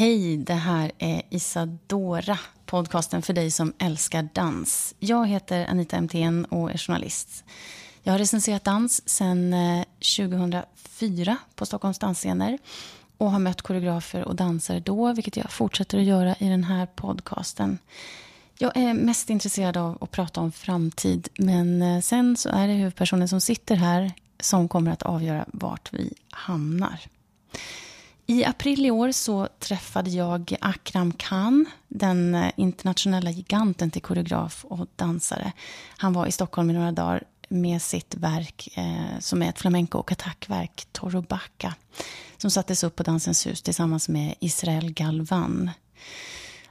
Hej, det här är Isadora, podcasten för dig som älskar dans. Jag heter Anita MTN och är journalist. Jag har recenserat dans sedan eh, 2004 på Stockholms dansscener och har mött koreografer och dansare då, vilket jag fortsätter att göra i den här podcasten. Jag är mest intresserad av att prata om framtid, men eh, sen så är det huvudpersonen som sitter här som kommer att avgöra vart vi hamnar. I april i år så träffade jag Akram Khan, den eh, internationella giganten till koreograf och dansare. Han var i Stockholm i några dagar med sitt verk eh, som är ett flamenco och attackverk, Torobacca, som sattes upp på Dansens hus tillsammans med Israel Galvan.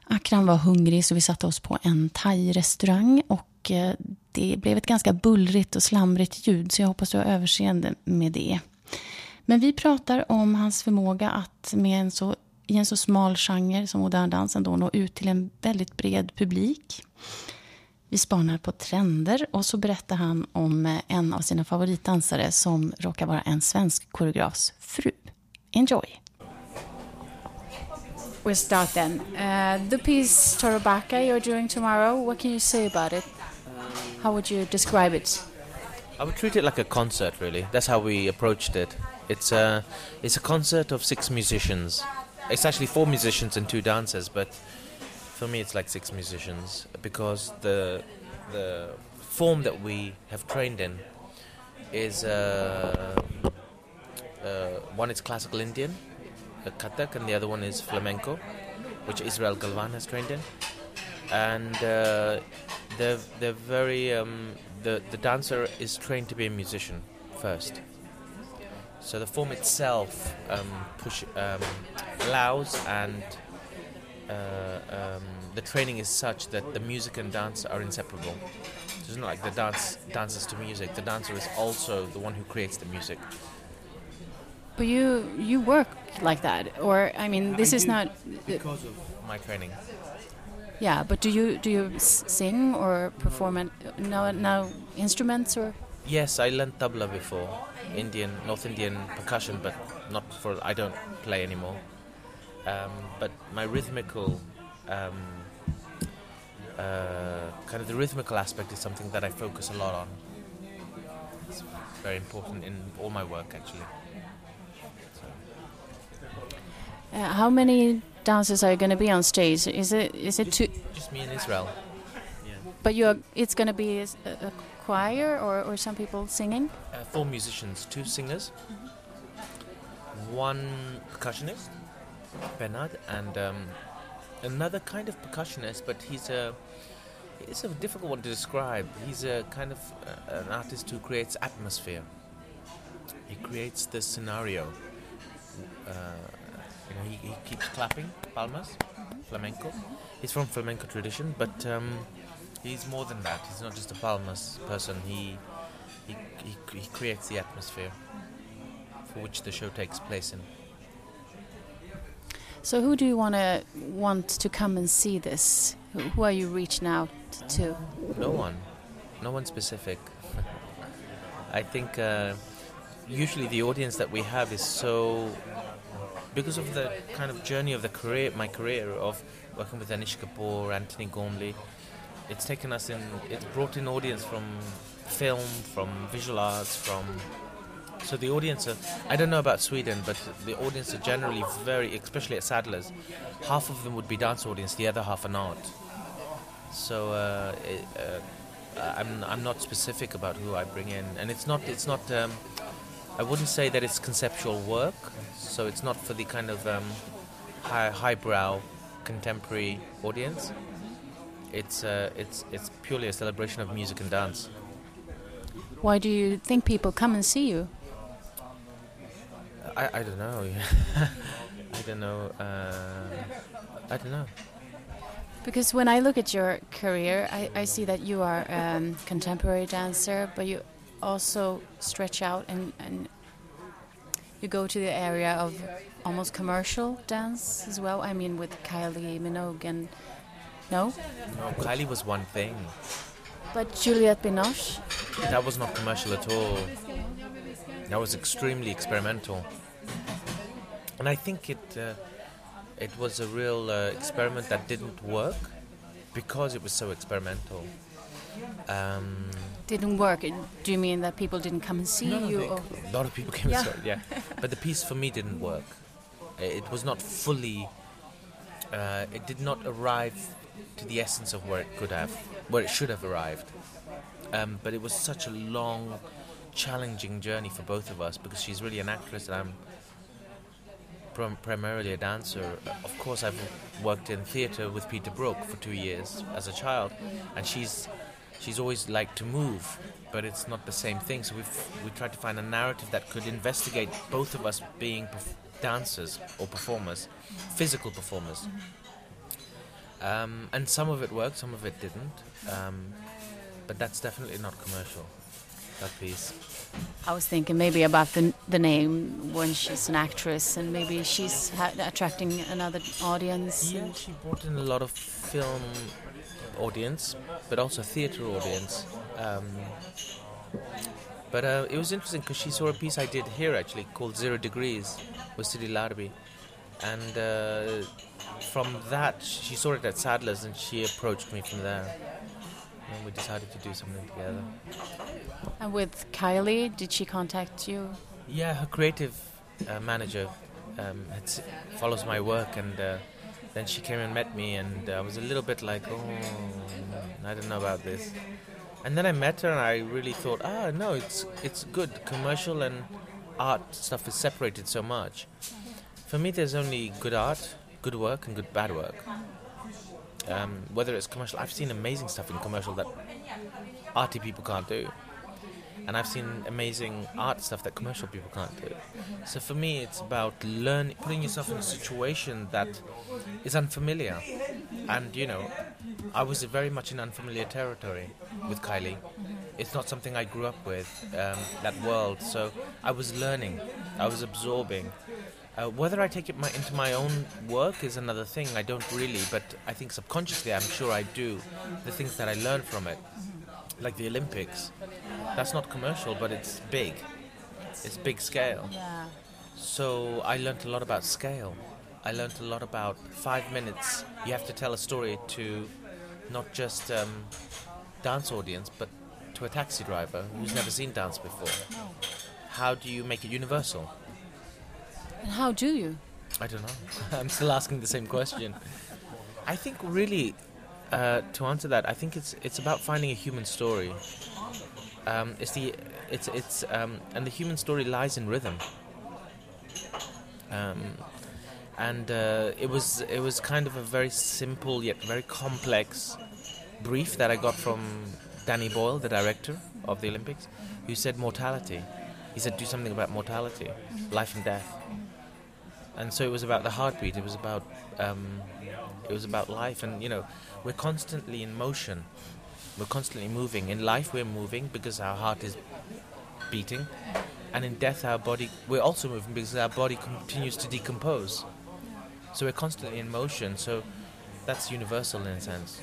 Akram var hungrig så vi satte oss på en thai-restaurang och eh, det blev ett ganska bullrigt och slamrigt ljud så jag hoppas du har överseende med det. Men vi pratar om hans förmåga att med en så, i en så smal genre som modern dans ändå nå ut till en väldigt bred publik. Vi spanar på trender och så berättar han om eh, en av sina favoritdansare som råkar vara en svensk koreografs fru. Enjoy! We'll start then. Uh, the piece Torobaka you're doing tomorrow, what can you say about it? How would you describe it? I would treat it like a concert, really. That's how we approached it. It's a it's a concert of six musicians. It's actually four musicians and two dancers, but for me it's like six musicians because the the form that we have trained in is uh, uh, one is classical Indian, the Kathak, and the other one is flamenco, which Israel Galvan has trained in, and uh, they're they're very um, the the dancer is trained to be a musician first so the form itself um, push um, allows and uh, um, the training is such that the music and dance are inseparable. So it's not like the dance dances to music. The dancer is also the one who creates the music. But you you work like that, or I mean, this I is not because of my training. Yeah, but do you do you sing or perform? no, no instruments or? Yes, I learned tabla before. Indian, North Indian percussion, but not for I don't play anymore. Um, but my rhythmical, um, uh, kind of the rhythmical aspect is something that I focus a lot on. It's very important in all my work, actually. Uh, how many dancers are going to be on stage? Is it is it just, two? Just me and Israel. Yeah. But you're it's going to be a, a choir or, or some people singing? Uh, four musicians, two singers, mm-hmm. one percussionist, Bernard, and um, another kind of percussionist, but he's a it's a difficult one to describe. He's a kind of uh, an artist who creates atmosphere. He creates the scenario. Uh, you know, he, he, keeps clapping palmas, mm-hmm. flamenco. He's from flamenco tradition, but um, He's more than that. He's not just a Palmas person. He, he, he, he creates the atmosphere for which the show takes place in. So, who do you want to want to come and see this? Who are you reaching out to? No one, no one specific. I think uh, usually the audience that we have is so because of the kind of journey of the career, my career of working with Anish Kapoor, Antony Gormley it's taken us in. It's brought in audience from film, from visual arts, from. So the audience, are, I don't know about Sweden, but the audience are generally very, especially at Sadler's, half of them would be dance audience, the other half are not. So uh, it, uh, I'm I'm not specific about who I bring in, and it's not it's not. Um, I wouldn't say that it's conceptual work, so it's not for the kind of um, high highbrow contemporary audience it's uh, it's it's purely a celebration of music and dance. Why do you think people come and see you? I, I don't know. I don't know. Uh, I don't know. Because when I look at your career, I, I see that you are a um, contemporary dancer, but you also stretch out and, and you go to the area of almost commercial dance as well. I mean, with Kylie Minogue and no, No, Kylie was one thing. but Juliette Binoche. That was not commercial at all. That was extremely experimental. And I think it uh, it was a real uh, experiment that didn't work because it was so experimental. Um, Didn't work. Do you mean that people didn't come and see no, no, you? they- or- a lot of people came Yeah. and saw it, yeah. but the piece for me didn't work. It was not fully. Uh, it did not arrive to the essence of where it could have, where it should have arrived. Um, but it was such a long, challenging journey for both of us because she's really an actress and I'm prim- primarily a dancer. Of course, I've worked in theatre with Peter Brook for two years as a child, and she's she's always liked to move, but it's not the same thing. So we've we tried to find a narrative that could investigate both of us being perf- dancers or performers, physical performers. Um, and some of it worked, some of it didn't. Um, but that's definitely not commercial. That piece. I was thinking maybe about the the name when she's an actress and maybe she's ha- attracting another audience. Yeah, she brought in a lot of film audience, but also theatre audience. Um, but uh, it was interesting because she saw a piece I did here actually called Zero Degrees with Sidi Larbi. And uh, from that, she saw it at Sadler's and she approached me from there. And we decided to do something together. And with Kylie, did she contact you? Yeah, her creative uh, manager um, had follows my work, and uh, then she came and met me, and I was a little bit like, oh, I don't know about this. And then I met her, and I really thought, ah, no, it's it's good. Commercial and art stuff is separated so much. For me, there's only good art, good work, and good bad work. Um, whether it's commercial, I've seen amazing stuff in commercial that arty people can't do and I've seen amazing art stuff that commercial people can't do. So for me, it's about learning, putting yourself in a situation that is unfamiliar. And you know, I was very much in unfamiliar territory with Kylie. It's not something I grew up with, um, that world. So I was learning, I was absorbing. Uh, whether I take it my, into my own work is another thing. I don't really, but I think subconsciously, I'm sure I do. The things that I learn from it, like the Olympics, that's not commercial, but it's big. It's big scale. Yeah. So I learned a lot about scale. I learned a lot about five minutes. You have to tell a story to not just um, dance audience, but to a taxi driver who's never seen dance before. How do you make it universal? And how do you? I don't know. I'm still asking the same question. I think really, uh, to answer that, I think it's it's about finding a human story. Um, it's the it's it's um, and the human story lies in rhythm. Um, and uh, it was it was kind of a very simple yet very complex brief that I got from Danny Boyle, the director of the Olympics, who said mortality. He said do something about mortality, life and death and so it was about the heartbeat. It was about um, it was about life, and you know, we're constantly in motion. We're constantly moving. In life, we're moving because our heart is beating, and in death, our body we're also moving because our body continues to decompose. So we're constantly in motion. So that's universal in a sense.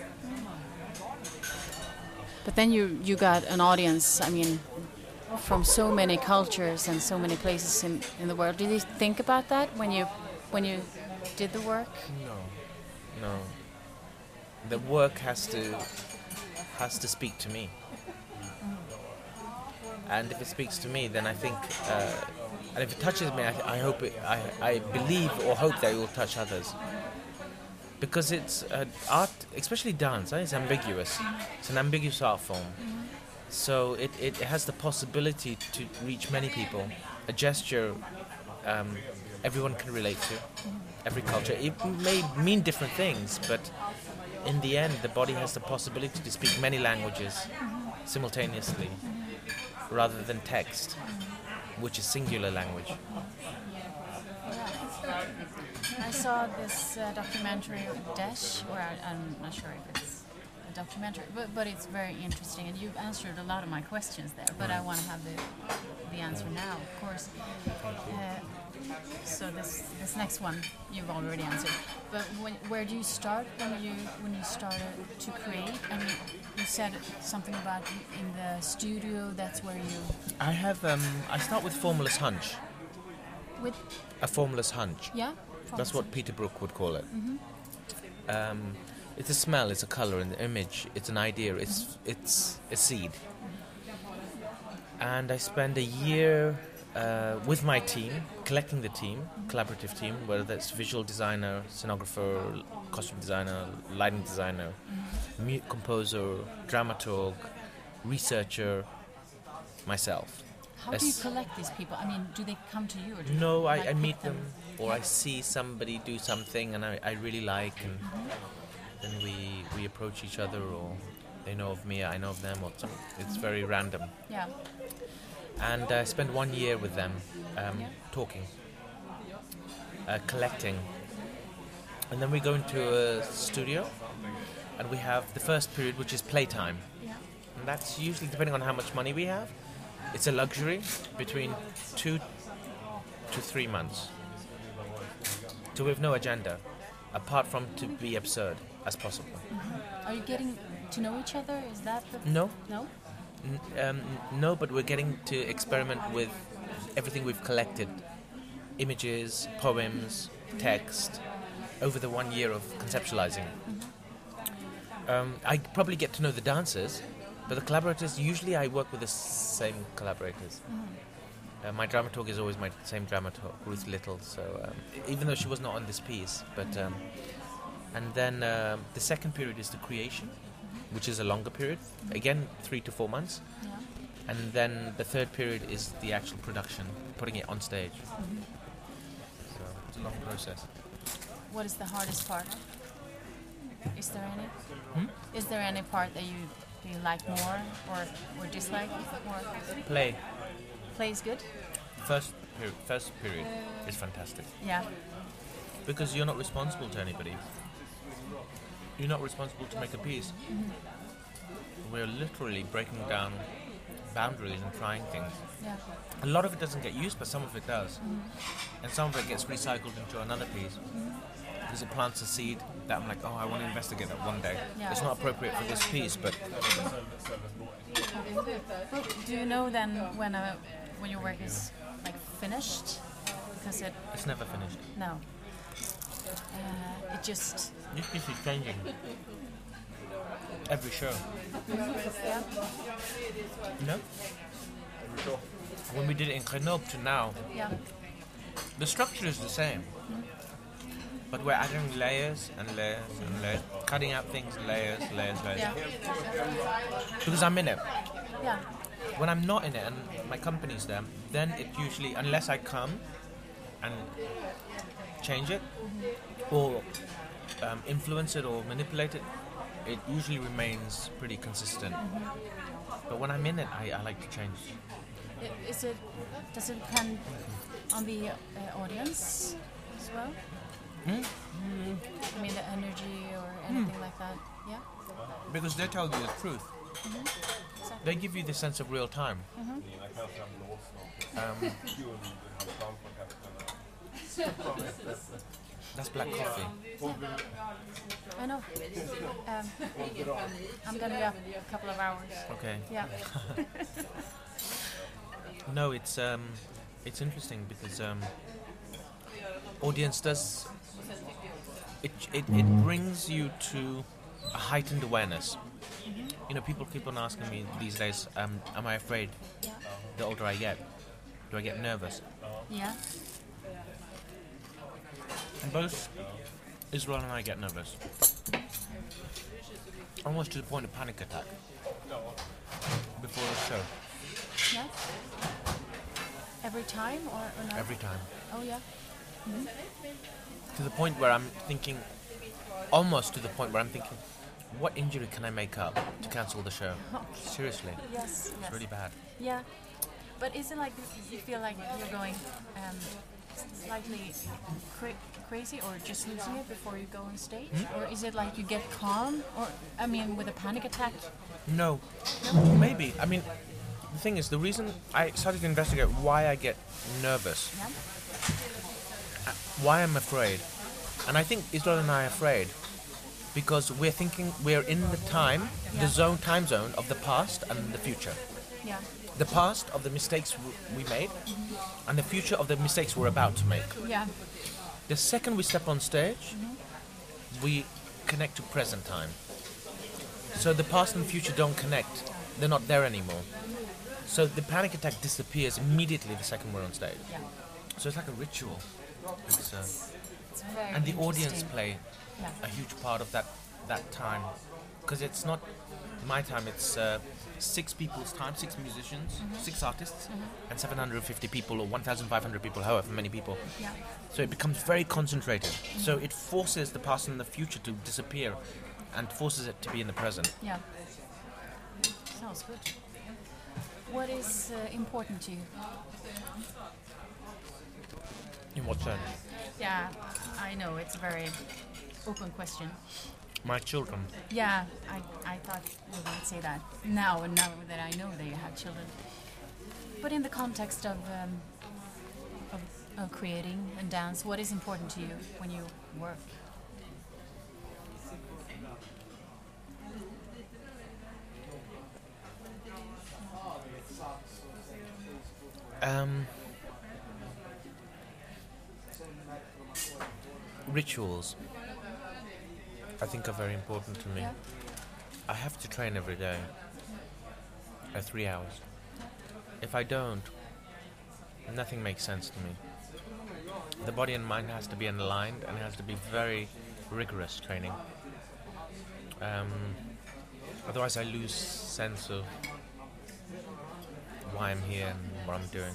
But then you you got an audience. I mean, from so many cultures and so many places in, in the world. Did you think about that when you when you did the work? No, no. The work has to has to speak to me, and if it speaks to me, then I think, uh, and if it touches me, I, I hope it, I I believe or hope that it will touch others. Because it's uh, art, especially dance. eh, It's ambiguous. It's an ambiguous art form. So it, it has the possibility to reach many people. A gesture um, everyone can relate to, every culture. It may mean different things, but in the end, the body has the possibility to speak many languages simultaneously rather than text, which is singular language. I saw this uh, documentary Dash, or I, I'm not sure if it's documentary, but, but it's very interesting, and you've answered a lot of my questions there. But I want to have the the answer now, of course. Uh, so this this next one you've already answered. But when, where do you start when you when you started to create? I mean, you said something about in the studio. That's where you I have. Um, I start with formless hunch. with A formless hunch. yeah. That's what Peter Brook would call it. Um, it's a smell, it's a color, an image, it's an idea, it's it's a seed. And I spend a year uh, with my team, collecting the team, collaborative team, whether that's visual designer, scenographer, costume designer, lighting designer, composer, dramaturg, researcher, myself. How do you collect these people? I mean, do they come to you or do you No, I, like, I pick meet them, or I see somebody do something and I, I really like, and then we we approach each other, or they know of me, I know of them, or something. It's very random. Yeah. And I spend one year with them, um, Yeah. talking, uh, collecting, and then we go into a studio, and we have the first period, which is playtime, Yeah. and that's usually depending on how much money we have. It's a luxury between two to three months. So we have no agenda, apart from to be absurd as possible. Are you getting to know each other? Is that the No, no? N- um, no, but we're getting to experiment with everything we've collected images, poems, text over the one year of conceptualizing. Um, I probably get to know the dancers, but the collaborators, usually I work with the same collaborators. Uh, my dramaturg is always my same dramaturg, Ruth Little. So um, even though she was not on this piece, but um, and then um the second period is the creation, which is a longer period, again three to four months, Yeah. and then the third period is the actual production, putting it on stage. So it's a long process. What is the hardest part? Is there any? Hmm? Is there any part that you do you like more or or dislike more? Play Play is good. first period. First period is fantastic Yeah. because you're not responsible to anybody. You're not responsible to make a piece. We're literally breaking down boundaries and trying things. Yeah. A lot of it doesn't get used, but some of it does. And some of it gets recycled into another piece. Because it plants a seed that I'm like, oh, I want to investigate that one day. Yeah. It's not appropriate for this piece, but do you know then when a when your work is like finished? Because it it's never finished. no. Uh, it just This piece is changing. Every show. yeah. You know? When we did it in Grenoble to now, Yeah. the structure is the same. But we're adding layers and layers and layers, cutting out things, layers, layers, layers. Yeah. Because I'm in it. Yeah. when I'm not in it and my company's there, then it usually, unless I come and change it or um, influence it or manipulate it, it usually remains pretty consistent. But when I'm in it, I, I like to change. Is it does it depend on the uh, audience as well? Hmm? I mean the energy or anything like that. Yeah. Because they tell you the truth. They give you the sense of real time. Um, that's black coffee. I know. Um, I'm gonna be up a couple of hours. Okay. Yeah. No, it's um, it's interesting because um, audience does it, it it brings you to a heightened awareness. You know, people keep on asking me these days, um, am I afraid? Yeah. The older I get, do I get nervous? Yeah. Both Israel and I get nervous, almost to the point of panic attack before the show. Yeah. Every time or, or not? Every time. Oh yeah. to the point where I'm thinking, almost to the point where I'm thinking, what injury can I make up to cancel the show? Seriously, Yes. it's yes. really bad. Yeah. But is it like you feel like you're going um, slightly cra- crazy or just losing it before you go on stage, Hmm? or is it like you get calm, or I mean, with a panic attack? No, maybe. I mean, the thing is, the reason I started to investigate why I get nervous, Yeah. why I'm afraid, and I think Israel and I are afraid because we're thinking we're in the time, Yeah. the zone, time zone of the past and the future. Yeah. The past of the mistakes we made, and the future of the mistakes we're about to make. Yeah. The second we step on stage, we connect to present time. So the past and future don't connect; they're not there anymore. So the panic attack disappears immediately the second we're on stage. Yeah. So it's like a ritual. It's, uh, It's and the audience play Yeah. a huge part of that that time because it's not my time. It's uh, six people's time, six musicians, Mm-hmm. six artists, and 750 people or 1,500 people, however many people. Yeah. So it becomes very concentrated. So it forces the past and the future to disappear, and forces it to be in the present. Yeah. Sounds good. What is uh, important to you? In what sense? Yeah, I know it's a very open question. My children. Yeah, I, I thought you might say that now, and now that I know that you have children. But in the context of, um, of, of creating and dance, what is important to you when you work? Um, rituals, I think, are very important to me. Yeah. I have to train every day, uh, three hours. If I don't, nothing makes sense to me. The body and mind has to be aligned and it has to be very rigorous training. Um, otherwise, I lose sense of why I'm here and what I'm doing,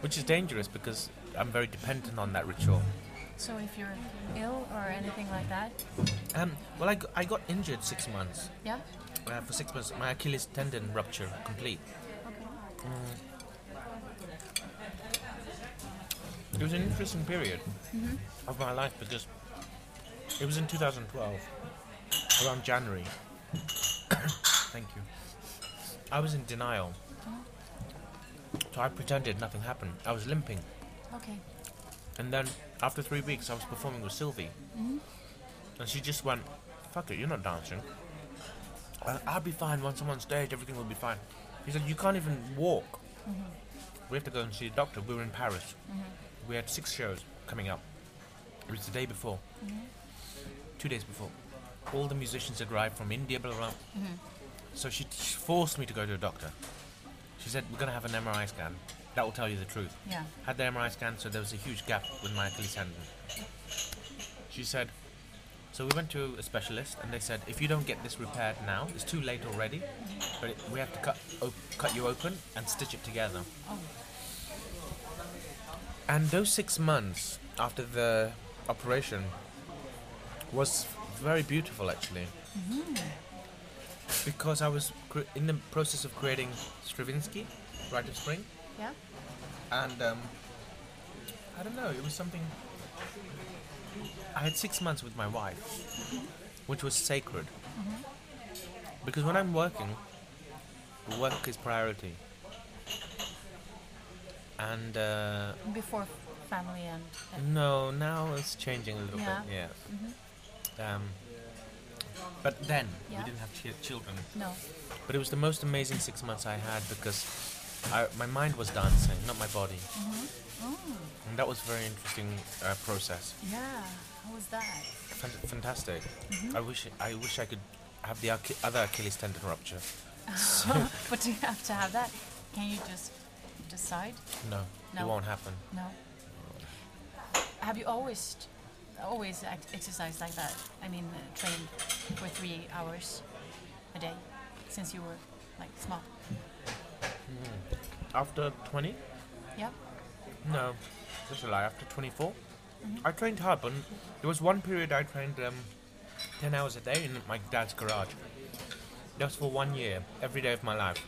which is dangerous because I'm very dependent on that ritual. So if you're ill or anything like that, Um, well, I, got injured six months. yeah, Uh, for six months, my Achilles tendon rupture complete. okay, It was an interesting period of my life because it was in 2012, around January. Thank you. I was in denial. So I pretended nothing happened. I was limping. okay, And then after three weeks, I was performing with Sylvie. Mm-hmm. And she just went, fuck it, you're not dancing. I'll be fine once I'm on stage, everything will be fine. He said, you can't even walk. Mm-hmm. We have to go and see a doctor. We were in Paris. Mm-hmm. We had six shows coming up. It was the day before. Two days before. All the musicians had arrived from India, blah, blah, blah. So she t- forced me to go to a doctor. She said, we're going to have an MRI scan. That will tell you the truth yeah, had the MRI scan, so there was a huge gap with my Achilles tendon. She said, so we went to a specialist, and they said, if you don't get this repaired now, it's too late already, but it, we have to cut op- cut you open and stitch it together. oh, And those six months after the operation was very beautiful, actually, mm-hmm. because I was cre- in the process of creating Stravinsky, Rite of Spring. Yeah, and um, I don't know. It was something. I had six months with my wife, which was sacred. Because when I'm working, work is priority. And uh, before family and, and no, now it's changing a little Yeah. bit. Yeah. Um, but then Yeah. we didn't have chi- children. no, But it was the most amazing six months I had because I, my mind was dancing, not my body. oh, And that was a very interesting uh, process. yeah, how was that? Fan- fantastic. I wish I wish I could have the other Achilles tendon rupture. so but do you have to have that? Can you just decide? No, No. it won't happen. No. Have you always, always act- exercised like that? I mean, uh, trained for three hours a day since you were like small. After 20? Yeah. No, that's a lie. After 24? I trained hard, but there was one period I trained um, 10 hours a day in my dad's garage. That was for one year, every day of my life.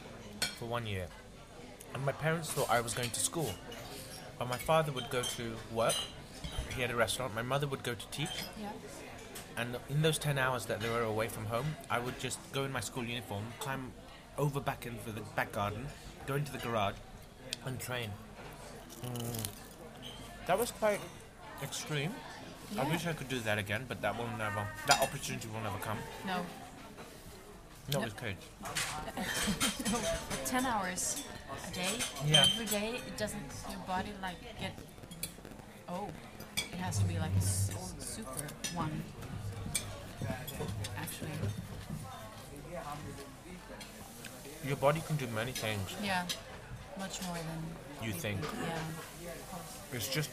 For one year. And my parents thought I was going to school. But my father would go to work. He had a restaurant. My mother would go to teach. Yeah. And in those 10 hours that they were away from home, I would just go in my school uniform, climb over back into the back garden, go into the garage, and train. Mm. That was quite extreme. I wish I could do that again, but that will never, that opportunity will never come. No. Not No. with Cage. Ten hours a day. Yeah. Every day, it doesn't your body like get. Oh, it has to be like a s- super one. Actually, Your body can do many things, yeah, much more than you think. yeah. It's just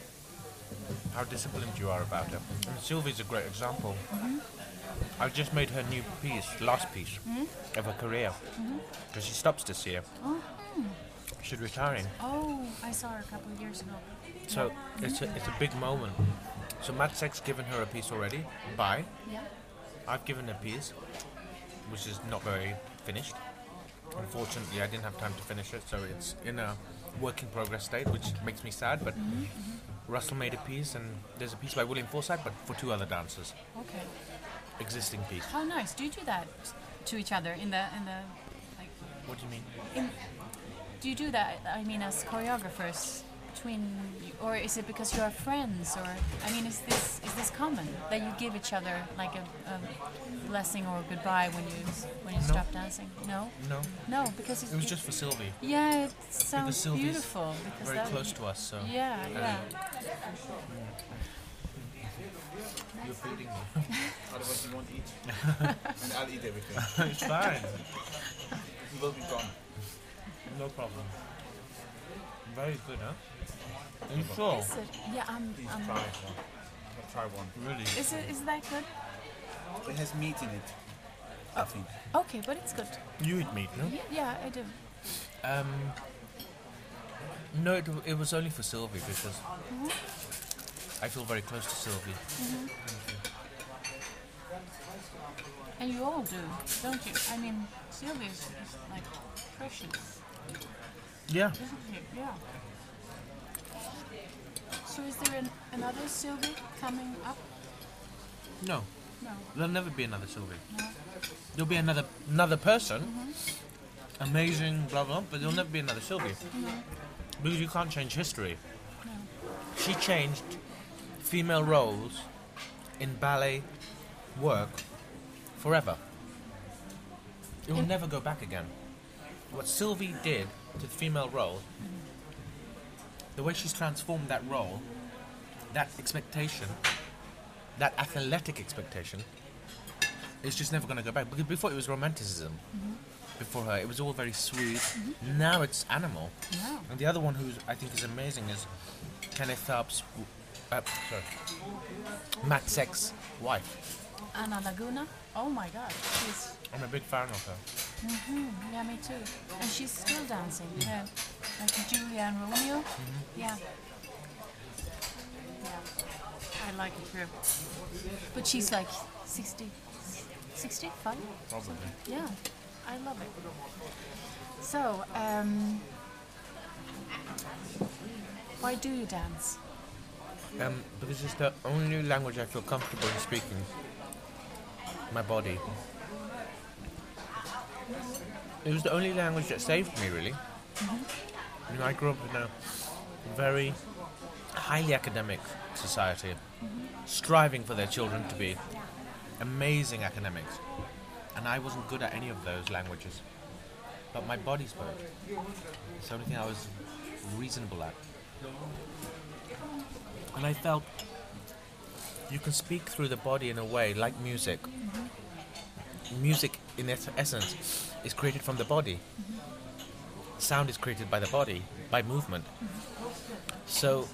how disciplined you are about it. And Sylvie's a great example. Mm-hmm. I just made her new piece, last piece mm-hmm. of her career, mm-hmm. because she stops this year. Oh. She's retiring, Oh, I saw her a couple of years ago. so it's a, it's a big moment. So Mats Ek's given her a piece already. Bye. Yeah. I've given a piece, which is not very finished. Unfortunately, I didn't have time to finish it, so it's in a work in progress state, which makes me sad. But mm-hmm, mm-hmm. Russell made a piece, and there's a piece by William Forsythe, but for two other dancers. Okay. Existing piece. How nice. Do you do that to each other in the in the like? What do you mean? In, do you do that? I mean, as choreographers between, you, or is it because you are friends? Or I mean, is this is this common that you give each other like a, a blessing or goodbye when you when you No. stop dancing? No, No, no, because it, it was just for Sylvie. yeah, it sounds Sylvie's beautiful. Because Very that, close to us, so Yeah, um, yeah. you're feeding me. Otherwise, you won't eat. and I'll eat everything. it's fine. He will be gone. No problem. Very good, huh? Are you sure? Is it? Yeah, I'm. Please I'm try um, one. I'll try one. Really? is it is that good? It has meat in it. I oh, think. Okay, but it's good. You eat meat, no? Yeah, yeah I do. Um, no, it, it was only for Sylvie because mm-hmm. I feel very close to Sylvie. Mm-hmm. And you all do, don't you? I mean, Sylvia is, is like precious, Yeah. isn't she? Yeah. So is there an, another Sylvie coming up? No, No. there'll never be another Sylvie. No. There'll be another another person, amazing, blah blah, but there'll never be another Sylvie No. because you can't change history. No. She changed female roles in ballet work forever. It will In- never go back again. What Sylvie did to the female role, the way she's transformed that role, that expectation, that athletic expectation, is just never going to go back. Because before it was romanticism. Before her, it was all very sweet. Now it's animal. No. And the other one who I think is amazing is Kenneth Tharp's, uh, sorry, Mats Ek's wife. Ana Laguna? Oh my god, she's. I'm a big fan of her. Mm-hmm. yeah, me too. And she's still dancing. Yeah. Like Julia and Romeo. Yeah. Yeah. I like it too. But she's like 60, 65? Probably. Yeah, I love it. So, um, why do you dance? Um, because it's the only language I feel comfortable in speaking. My body. It was the only language that saved me, really. You know, I grew up in a very highly academic society, striving for their children to be amazing academics. And I wasn't good at any of those languages. But my body spoke. It's the only thing I was reasonable at. And I felt you can speak through the body in a way like music. Music, in its essence, is created from the body. Sound is created by the body, by movement. So,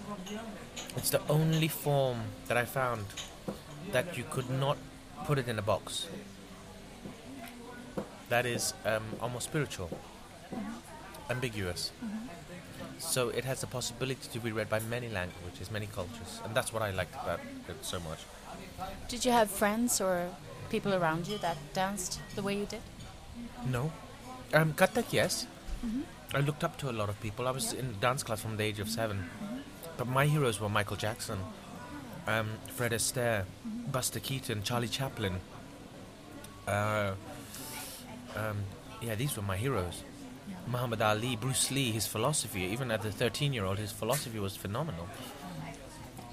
it's the only form that I found that you could not put it in a box. That is um, almost spiritual, ambiguous. So it has the possibility to be read by many languages, many cultures, and that's what I liked about it so much. Did you have friends or people around you that danced the way you did? No, um, Kathak, yes. I looked up to a lot of people. I was in dance class from the age of 7 But my heroes were Michael Jackson, um, Fred Astaire, Buster Keaton, Charlie Chaplin. Uh, um, yeah, these were my heroes. Muhammad Ali, Bruce Lee, his philosophy, even at the 13 year old, his philosophy was phenomenal.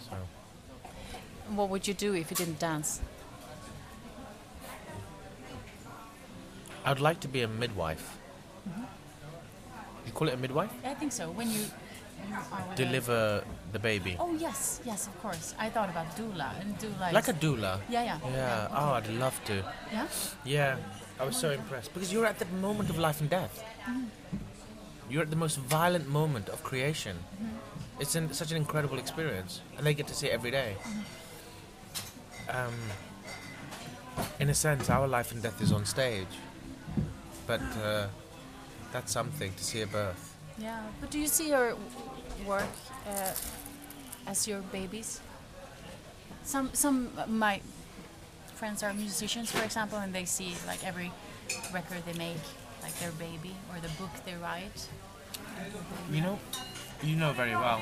So, What would you do if you didn't dance? I'd like to be a midwife. You call it a midwife? I think so. When you, Deliver the baby. Oh yes, yes, of course. I thought about doula and doula. Like a doula. yeah, yeah, Yeah, oh, I'd love to. yeah. Yeah, I was so impressed because you're at the moment of life and death. You're at the most violent moment of creation. It's an, such an incredible experience, and they get to see it every day. Um, in a sense, our life and death is on stage, but uh, that's something to see a birth. Yeah, but do you see your work uh, as your babies? Some some my friends are musicians, for example, and they see like every record they make like their baby or the book they write. You know, you know very well.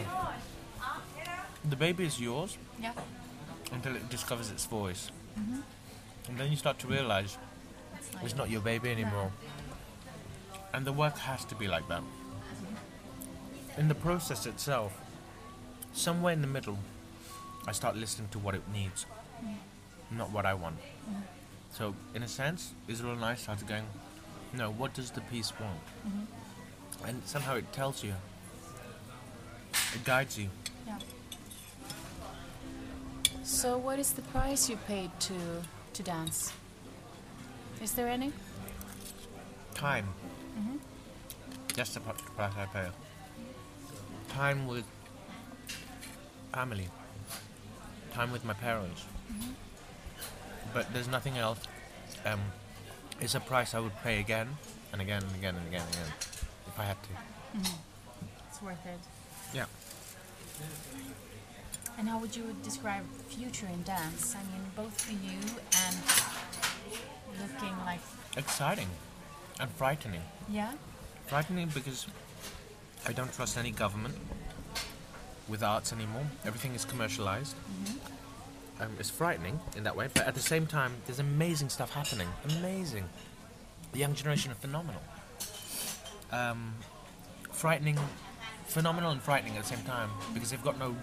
The baby is yours Yeah, until it discovers its voice, Mm -hmm. and then you start to realize it's like It's not your baby anymore. And the work has to be like that. In the process itself, somewhere in the middle, I start listening to what it needs, not what I want. So, in a sense, Israel and I started going, no, what does the piece want? And somehow it tells you, it guides you. Yeah. So, what is the price you paid to to dance? Is there any? Time. Mm-hmm. That's the pri- price I pay. Time with family. Time with my parents. Mm-hmm. But there's nothing else. Um, it's a price I would pay again and again and again and again and again if I had to. Mm-hmm. It's worth it. Yeah. And how would you describe future in dance? I mean, both for you and looking like Exciting and frightening. yeah, Frightening because I don't trust any government with arts anymore. Everything is commercialized. Um, it's frightening in that way, but at the same time, there's amazing stuff happening. Amazing. The young generation are phenomenal. Um, frightening, phenomenal and frightening at the same time because they've got no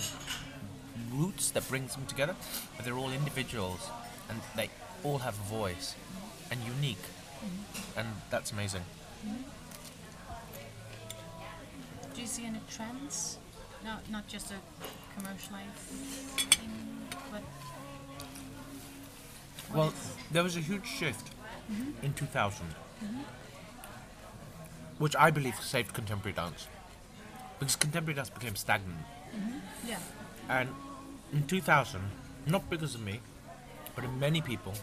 roots that brings them together, but they're all individuals and they all have a voice and unique, and that's amazing. Do you see any trends? No, not just a commercialized thing, but Well, there was a huge shift mm-hmm. in 2000, mm-hmm. which I believe saved contemporary dance. Because contemporary dance became stagnant. Mm-hmm. yeah, And in 2000, not because of me, but of many people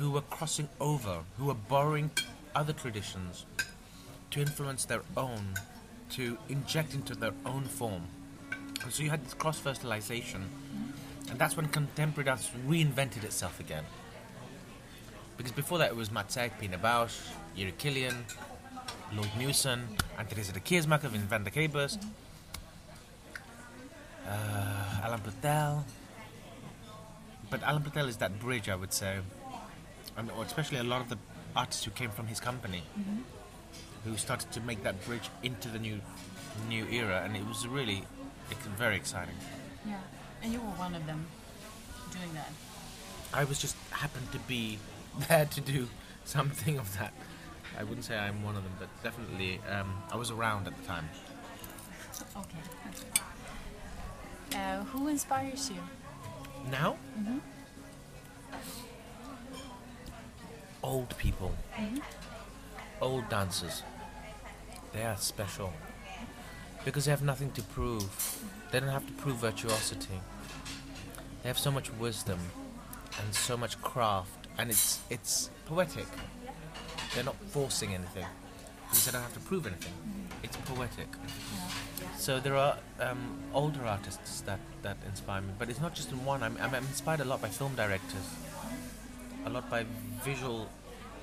who were crossing over, who were borrowing other traditions to influence their own, to inject into their own form. And so you had this cross fertilization, and that's when contemporary dance reinvented itself again. Because before that, it was Mats Ek, Pina Bausch, Jiri Kylian, Lloyd Newson, and Teresa de Keersmaeker, Vin van der Kabers, uh, Alain Platel. But Alain Platel is that bridge, I would say, and especially a lot of the artists who came from his company, who started to make that bridge into the new, new era, and it was really, it's very exciting. yeah. And you were one of them doing that. I was just happened to be there to do something of that. I wouldn't say I'm one of them, but definitely um, I was around at the time. Okay. Uh, who inspires you? Now? Old people. Old dancers. They are special. Because they have nothing to prove. They don't have to prove virtuosity. They have so much wisdom and so much craft and it's it's poetic. They're not forcing anything. Because they don't have to prove anything. It's poetic. So there are um, older artists that, that inspire me, but it's not just in one. I'm, I'm inspired a lot by film directors, a lot by visual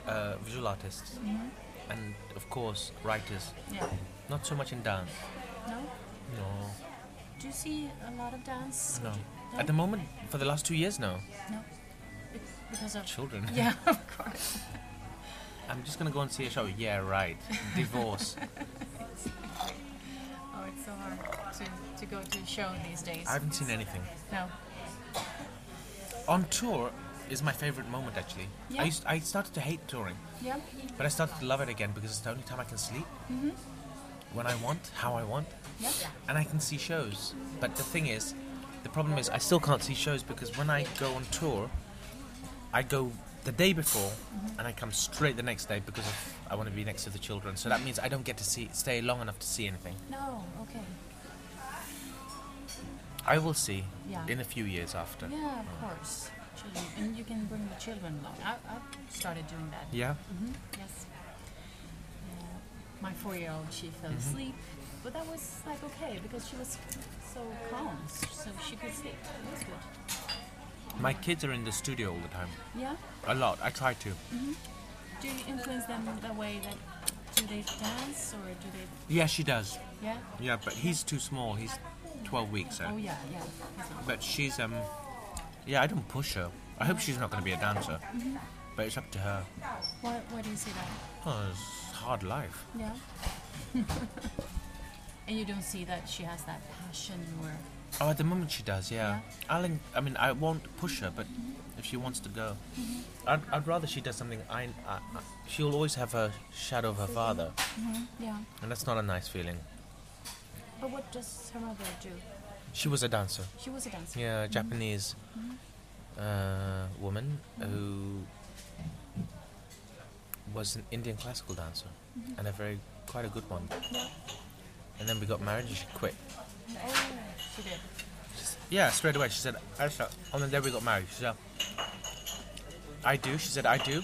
uh, visual artists, and of course writers. Yeah. Not so much in dance. No. No. Do you see a lot of dance? No. At the moment, for the last two years, now. No. Be- Because of Children. yeah, of course. I'm just gonna go and see a show. Yeah, right. Divorce. Oh, it's so hard to, to go to a show these days. I haven't seen anything. no. On tour is my favorite moment actually. Yeah. I used I started to hate touring, Yeah. but I started to love it again because it's the only time I can sleep. Mm-hmm. When I want, how I want, Yeah. and I can see shows. But the thing is, the problem is I still can't see shows because when I go on tour, I go the day before mm-hmm. and I come straight the next day because of, I want to be next to the children. So that means I don't get to see stay long enough to see anything. No. Okay. I will see Yeah. in a few years after. Yeah, of course. Children, and you can bring the children along. I, I've started doing that. Yeah. hmm Yes. Uh, my four-year-old, she fell Mm-hmm. asleep, but that was like okay because she was so calm, so she could sleep. It was good. My kids are in the studio all the time. Yeah. A lot. I try to. Do you influence them the way that do they dance or do they? Yeah, she does. Yeah. Yeah, but he's too small. He's 12 weeks, so. Oh yeah, yeah. But she's um, yeah, I don't push her. I hope she's not going to be a dancer, but it's up to her. Why, why do you say that? Oh, it's hard life. Yeah. and you don't see that she has that passion or Oh, at the moment she does, yeah. Yeah. I'll, I mean, I won't push her, but if she wants to go, mm-hmm. I'd, I'd rather she does something. I, I, I, she'll always have a shadow of her father, mm-hmm. yeah. and that's not a nice feeling. But what does her mother do? She was a dancer. She was a dancer. Yeah, a mm-hmm. Japanese mm-hmm. uh, woman mm-hmm. who was an Indian classical dancer and a very quite a good one. And then we got married and she quit. Oh, she did. Yeah, straight away. She said, Aisha, on the day we got married, she said, I do. She said, I do.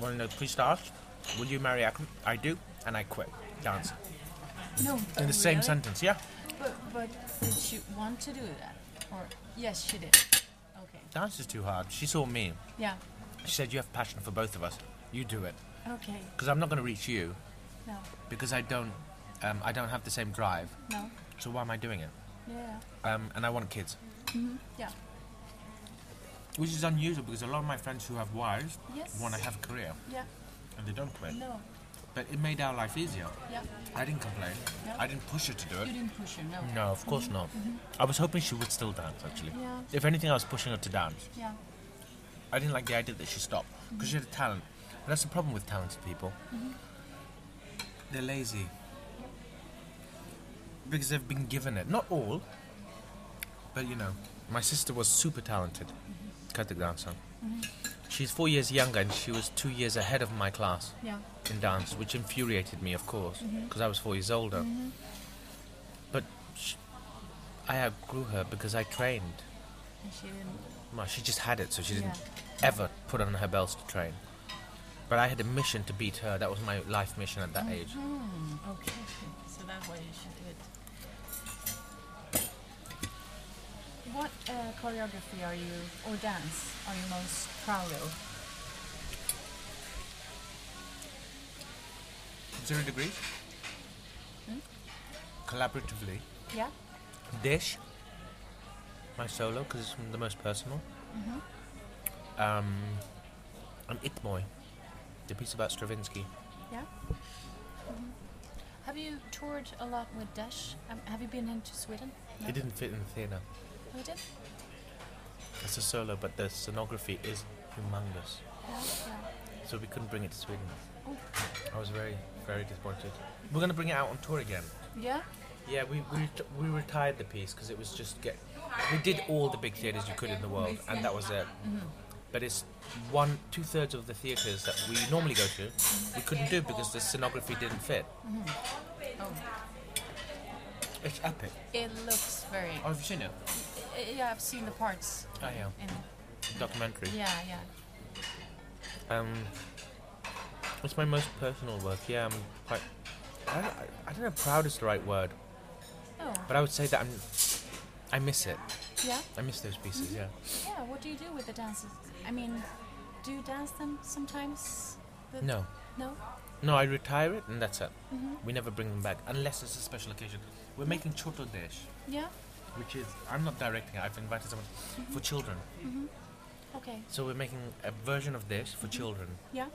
Want to know three stars? Will you marry Akram? I do. And I quit dancing. No, In the same sentence, yeah. But but did she want to do that? Or yes, she did. Okay. Dance is too hard. She saw me. Yeah. She said, You have passion for both of us. You do it. Okay. Because I'm not going to reach you. No. because I don't um, I don't have the same drive. No. So why am I doing it? Yeah. Um, and I want kids, Mhm. Yeah. which is unusual because a lot of my friends who have wives Yes. want to have a career Yeah. and they don't quit. No. But it made our life easier. Yeah. I didn't complain. Yeah. I didn't push her to do You it. didn't push her. No. No, of course not. Mm-hmm. I was hoping she would still dance. Actually, Yeah. if anything, I was pushing her to dance. Yeah. I didn't like the idea that she stopped because she had a mm-hmm. talent. And that's the problem with talented people. Mm-hmm. They're lazy because they've been given it. Not all, but you know, my sister was super talented, Cut the Kathak dancer. She's four years younger, and she was two years ahead of my class Yeah. In dance, which infuriated me, of course, because I was four years older. But sh I outgrew her because I trained. And she didn't. Well, she just had it, so she didn't Yeah. ever put on her belts to train. But I had a mission to beat her. That was my life mission at that age. Hmm. Okay. So that's why you should do it. What uh, choreography are you, or dance, are you most proud of? Zero degrees. Collaboratively. Yeah. Desh. My solo, because it's the most personal. Um, and iTMOi, the piece about Stravinsky. Yeah. Mhm. Have you toured a lot with Desh? Um, have you been into Sweden? No? It didn't fit in the theatre. Oh, you did? It's a solo, but the scenography is humongous. Yeah. yeah. So we couldn't bring it to Sweden. Oh. I was very, very disappointed. We're going to bring it out on tour again. Yeah. Yeah, we we, we retired the piece because it was just get. We did all the big theatres you could in the world, and that was it. But it's one two thirds of the theatres that we normally go to, we couldn't do because the scenography didn't fit. Oh. It's epic. It looks very. Oh, have you seen it? Yeah, I've seen the parts. Oh yeah, In, documentary. yeah, yeah. Um, it's my most personal work. Yeah, I'm quite. I, don't- I, I don't know. Proud is the right word, Oh. but I would say that I'm. I miss it. Yeah. I miss those pieces. Yeah. Yeah. What do you do with the dances? I mean, do you dance them sometimes? The- No, No. No, I retire it and that's it. Mhm. We never bring them back unless it's a special occasion. We're making Chotto Desh, Yeah. which is I'm not directing it. I've invited someone for children. Mhm. Okay. So we're making a version of this for children, Yeah.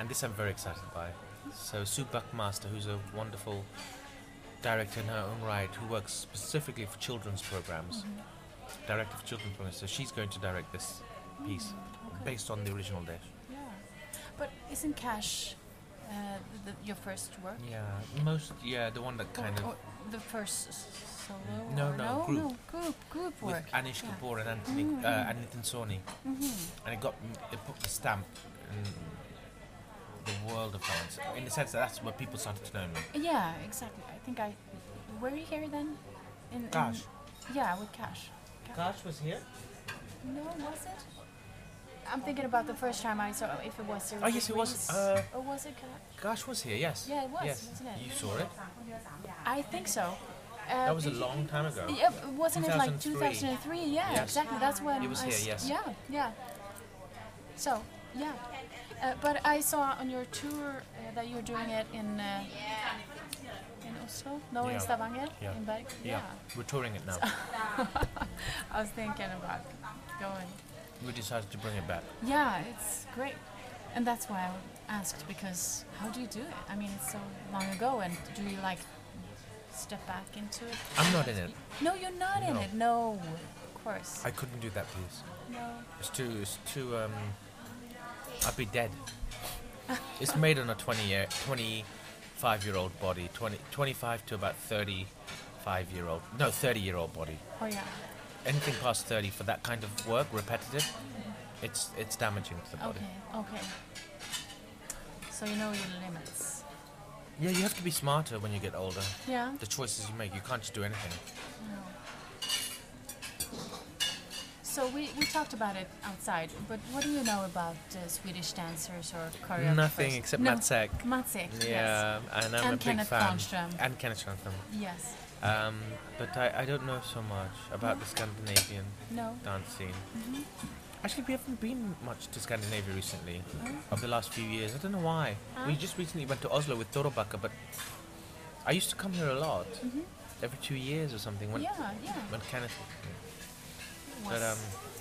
And this I'm very excited by. So Sue Buckmaster, who's a wonderful director in her own right, who works specifically for children's programs, director for children's programs. So she's going to direct this piece Okay. based on the original Desh. Yeah. But isn't Kaash uh, the, your first work? Yeah, most yeah, the one that kind or, of or the first solo? No, no, no, group. no, group, group with work. Anish yeah. Kapoor and Antony Mhm, uh, and Nitin Sawhney, Mm-hmm. and it got it put the stamp in the world of dance in the sense that that's where people started to know me. Yeah, exactly. I think I were you here then? In, in- yeah, with Kaash. Kaash was here. No, was it? I'm thinking about the first time I saw if it was. Oh, yes, it was, uh, or was it? Kaash? Kaash was here. Yes. Yeah, it was, Yes. wasn't it? You saw it. I think so. Uh, That was a long time ago. Yeah, wasn't it like 2003? 2003? Yeah, Yes. exactly. That's when It was I here, s- yes. Yeah, yeah. So, yeah. Uh, but I saw on your tour uh, that you're doing it in uh, in Oslo, no, in Stavanger, Yeah. in Berg. Yeah. We're touring it now. I was thinking about going. we decided to bring it back. Yeah, it's great, and that's why I asked because how do you do it? I mean, it's so long ago, and do you like step back into it? I'm not in it. No, you're not in it. No, of course. I couldn't do that piece. no. It's too. It's too. Um. I'd be dead. it's made on a 20 year, 25 year old body. 20, 25 to about 35 year old. No, 30 year old body. Oh yeah. Anything past 30 for that kind of work, repetitive, it's it's damaging to the body. Okay, okay. So you know your limits. Yeah, you have to be smarter when you get older. Yeah. The choices you make, you can't just do anything. No. So we, we talked about it outside, but what do you know about uh, Swedish dancers or choreographers? Nothing except no. Mats Ek. Matsek, yes. Yeah, and I'm And a big Kenneth fan. Kvarnström. And Kenneth Kvarnström. Yes. Um, but I, I don't know so much about the Scandinavian No. dance scene. Mhm. Actually, we haven't been much to Scandinavia recently, Oh. of the last few years. I don't know why. We Ah. just recently went to Oslo with Torobaka, but I used to come here a lot, Mhm. every two years or something. When, Yeah, yeah. when Kenneth was here. Was, But um,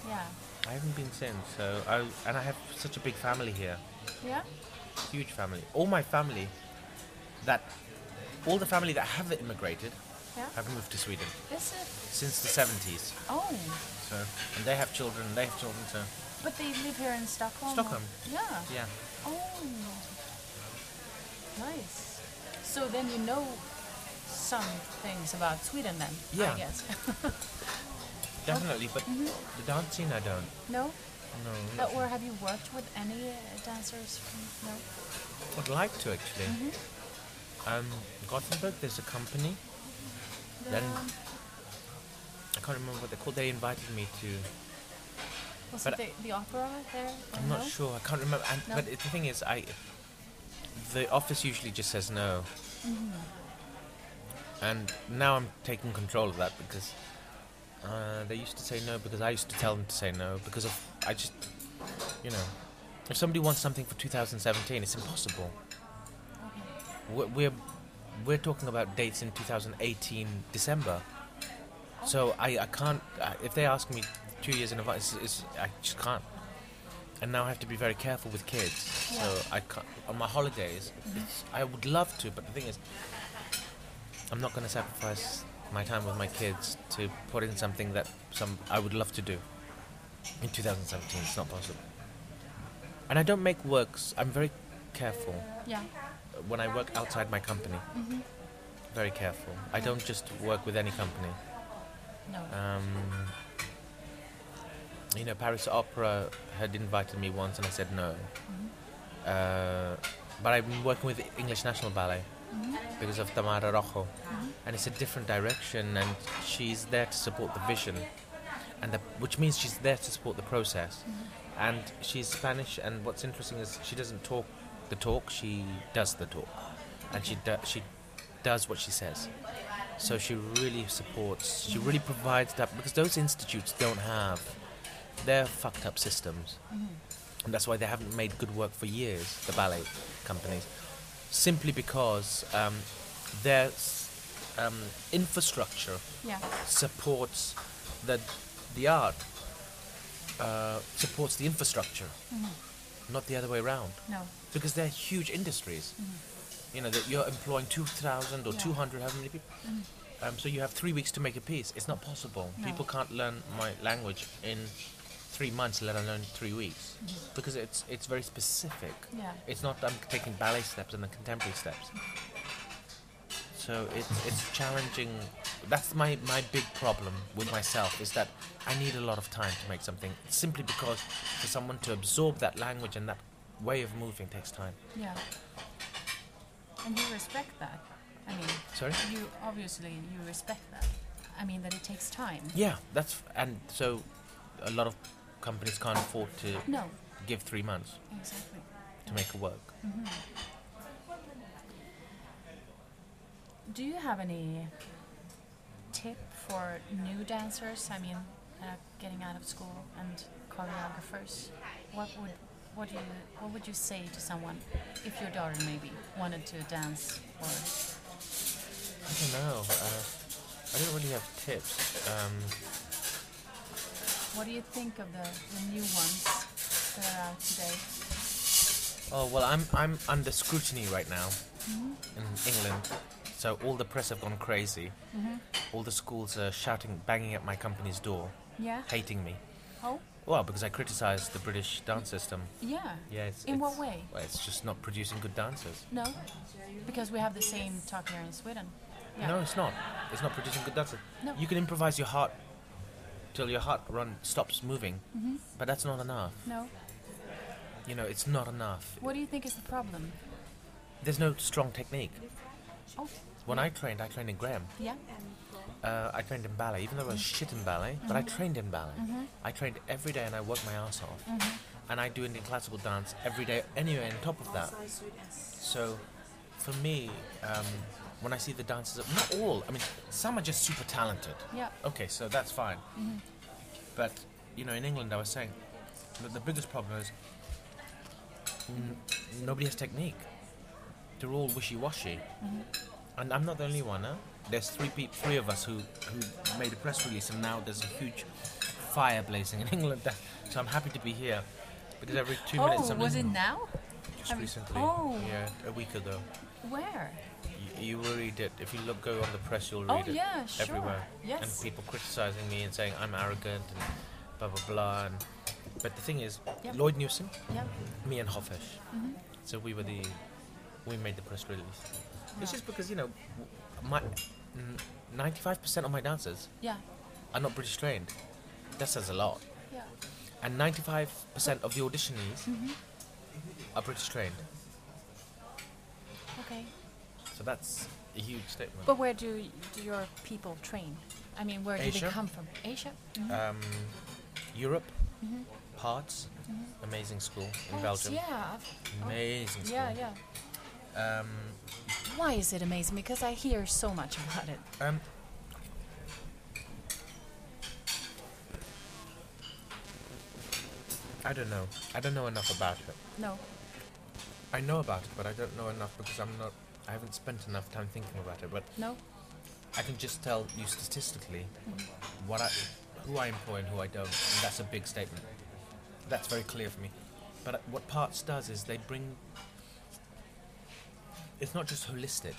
yeah. I haven't been since. So I and I have such a big family here, Yeah? huge family. All my family, that all the family that have immigrated, Yeah? have moved to Sweden Is it? since the 70s. Oh. So and they have children. They have children. So But they live here in Stockholm? or- Stockholm. Yeah. yeah. Oh, nice. So then you know some things about Sweden then, Yeah. I guess. Definitely, but Mhm. the dancing I don't. No? No, not or have you worked with any uh, dancers from, no? I'd like to actually. Mhm. Um, Gothenburg, there's a company. The, Then- I can't remember what they're called. They invited me to. was it the, the opera there? I'm not sure. I can't remember. And, No? But it, the thing is, I. The office usually just says no, Mhm. and now I'm taking control of that because uh, they used to say no because I used to tell them to say no because of I just, you know, if somebody wants something for 2017, it's impossible. We're we're, we're talking about dates in 2018 December. So I, I can't uh, if they ask me two years in advance, it's, it's, I just can't. And now I have to be very careful with kids. So I can't on my holidays. It's, I would love to, but the thing is, I'm not going to sacrifice my time with my kids to put in something that some I would love to do. In 2017, it's not possible. And I don't make works. I'm very careful Yeah. when I work outside my company. Mhm. Very careful. I don't just work with any company. No. Um, you know, Paris Opera had invited me once, and I said no. Mhm. Uh, but I've been working with English National Ballet Mhm. because of Tamara Rojo, Mhm. and it's a different direction, and she's there to support the vision, and the, which means she's there to support the process. And she's Spanish, and what's interesting is she doesn't talk the talk; she does the talk, and she do, she does what she says. So she really supports. She really provides that because those institutes don't have. They're fucked up systems, Mhm. and that's why they haven't made good work for years. The ballet companies, simply because um, their um, infrastructure Yeah. supports the the art uh, supports the infrastructure, not the other way around. No. Because they're huge industries. You know that you're employing two thousand or Yeah. two hundred, how many people? Um, so you have three weeks to make a piece. It's not possible. No. People can't learn my language in three months, let alone three weeks, because it's it's very specific. Yeah. It's not I'm taking ballet steps and the contemporary steps. So it's it's challenging. That's my, my big problem with myself is that I need a lot of time to make something simply because for someone to absorb that language and that way of moving takes time. Yeah. And you respect that. I mean, Sorry? you obviously you respect that. I mean that it takes time. Yeah, that's and so a lot of companies can't afford to No. give three months Exactly. to make it work. Do you have any tip for new dancers? I mean, uh, getting out of school and choreographers. What would what do you what would you say to someone if your daughter maybe wanted to dance or I don't know. Uh, I don't really have tips. Um, what do you think of the, the new ones that are out today? Oh well, I'm I'm under scrutiny right now mm-hmm. in England, so all the press have gone crazy. Mm-hmm. All the schools are shouting, banging at my company's door, Yeah. hating me. Oh, Well, because I criticised the British dance system. yeah. Yeah, it's, In it's, what way? Well, it's just not producing good dancers. No, because we have the same talk here in Sweden. Yeah. No, it's not. It's not producing good dancers. No. You can improvise your heart till your heart run stops moving, Mm-hmm. but that's not enough. No. You know, it's not enough. What do you think is the problem? There's no strong technique. Oh, When I trained, I trained in Graham. yeah. Uh, I trained in ballet, even though I was shit in ballet, but I trained in ballet. I trained every day and I worked my ass off. And I do Indian classical dance every day anyway on top of that. So for me, um, when I see the dancers, not all, I mean, some are just super talented. Yeah. Okay, so that's fine. Mm-hmm. But, you know, in England, I was saying that the biggest problem is n- nobody has technique. They're all wishy-washy. Mm-hmm. And I'm not the only one, huh? There's three peop three of us who, who made a press release, and now there's a huge fire blazing in England. So I'm happy to be here because every two minutes Oh, was it now? just recently, oh. yeah, a week ago. Where? You, will read it if you look go on the press. You'll Oh, read it yeah, sure. everywhere, Yes. and people criticizing me and saying I'm arrogant and blah blah blah. And but the thing is, Yep. Lloyd Newson, Yeah. me and Hofesh, Mm-hmm. so we were the we made the press release. It's just because you know my ninety-five percent of my dancers Yeah. are not British trained. That says a lot. Yeah. And ninety-five percent of the auditionees Mm-hmm. are British trained. Okay. So that's a huge statement. But where do, do your people train? I mean, where do they come from? Asia? Mm-hmm. um, Europe, Parts, amazing school in Parts, Belgium. Yeah. I've- Amazing school. Yeah, yeah. Um, Why is it amazing? Because I hear so much about it. um, I don't know. I don't know enough about it. No. I know about it, but I don't know enough because I'm not. I haven't spent enough time thinking about it. But No? I can just tell you statistically what I, who I employ and who I don't, and that's a big statement. That's very clear for me. But what Parts does is they bring. It's not just holistic.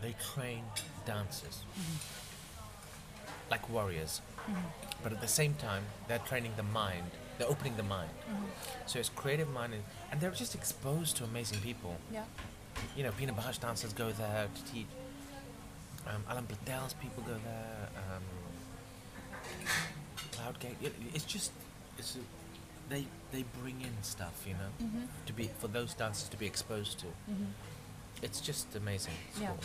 They train dancers mm-hmm. like warriors, mm-hmm. but at the same time they're training the mind. They're opening the mind. Mm-hmm. So it's creative mind, and, and they're just exposed to amazing people Yeah. You know, Pina Bausch dancers go there to teach. Um, Alain Platel's people go there. Um, Cloud Gate. It, it's just, it's a, they they bring in stuff, you know, Mm-hmm. to be for those dancers to be exposed to. It's just amazing. Yeah. school.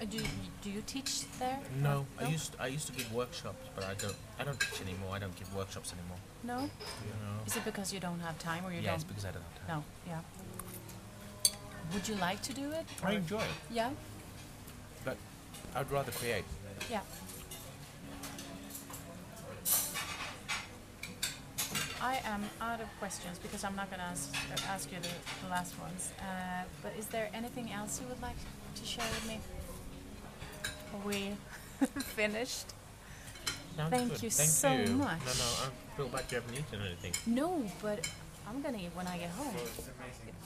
Uh, do, you, do you teach there? No, Or- I used I used to give workshops, but I don't I don't teach anymore. I don't give workshops anymore. No? You know. Is it because you don't have time or you yeah, don't? Yeah, it's because I don't have time. No, yeah. Would you like to do it? I enjoy it, Yeah? but I'd rather create. Yeah. I am out of questions because I'm not going to ask, uh, ask you the, the last ones. Uh, but is there anything else you would like to share with me? Are we finished? Sounds Thank good. you Thank so you. much. No, no, I feel like you haven't eaten anything. No, but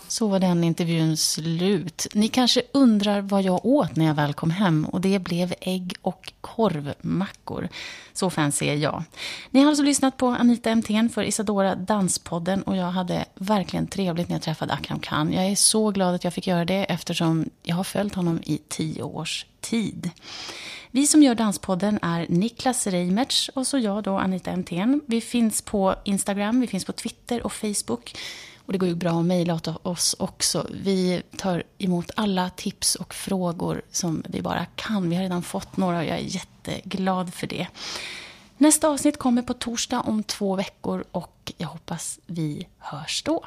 Så var den intervjun slut. Ni kanske undrar vad jag åt när jag väl kom hem och det blev ägg och korvmackor. Så fancy är jag. Ni har alltså lyssnat på Anita MTN för Isadora Danspodden och jag hade verkligen trevligt när jag träffade Akram Khan. Jag är så glad att jag fick göra det eftersom jag har följt honom i tio års tid. Vi som gör Danspodden är Niklas Reimertz och så jag då, Anita MTN. Vi finns på Instagram, vi finns på Twitter och Facebook. Och det går ju bra att mejla åt oss också. Vi tar emot alla tips och frågor som vi bara kan. Vi har redan fått några och jag är jätteglad för det. Nästa avsnitt kommer på torsdag om två veckor och jag hoppas vi hörs då.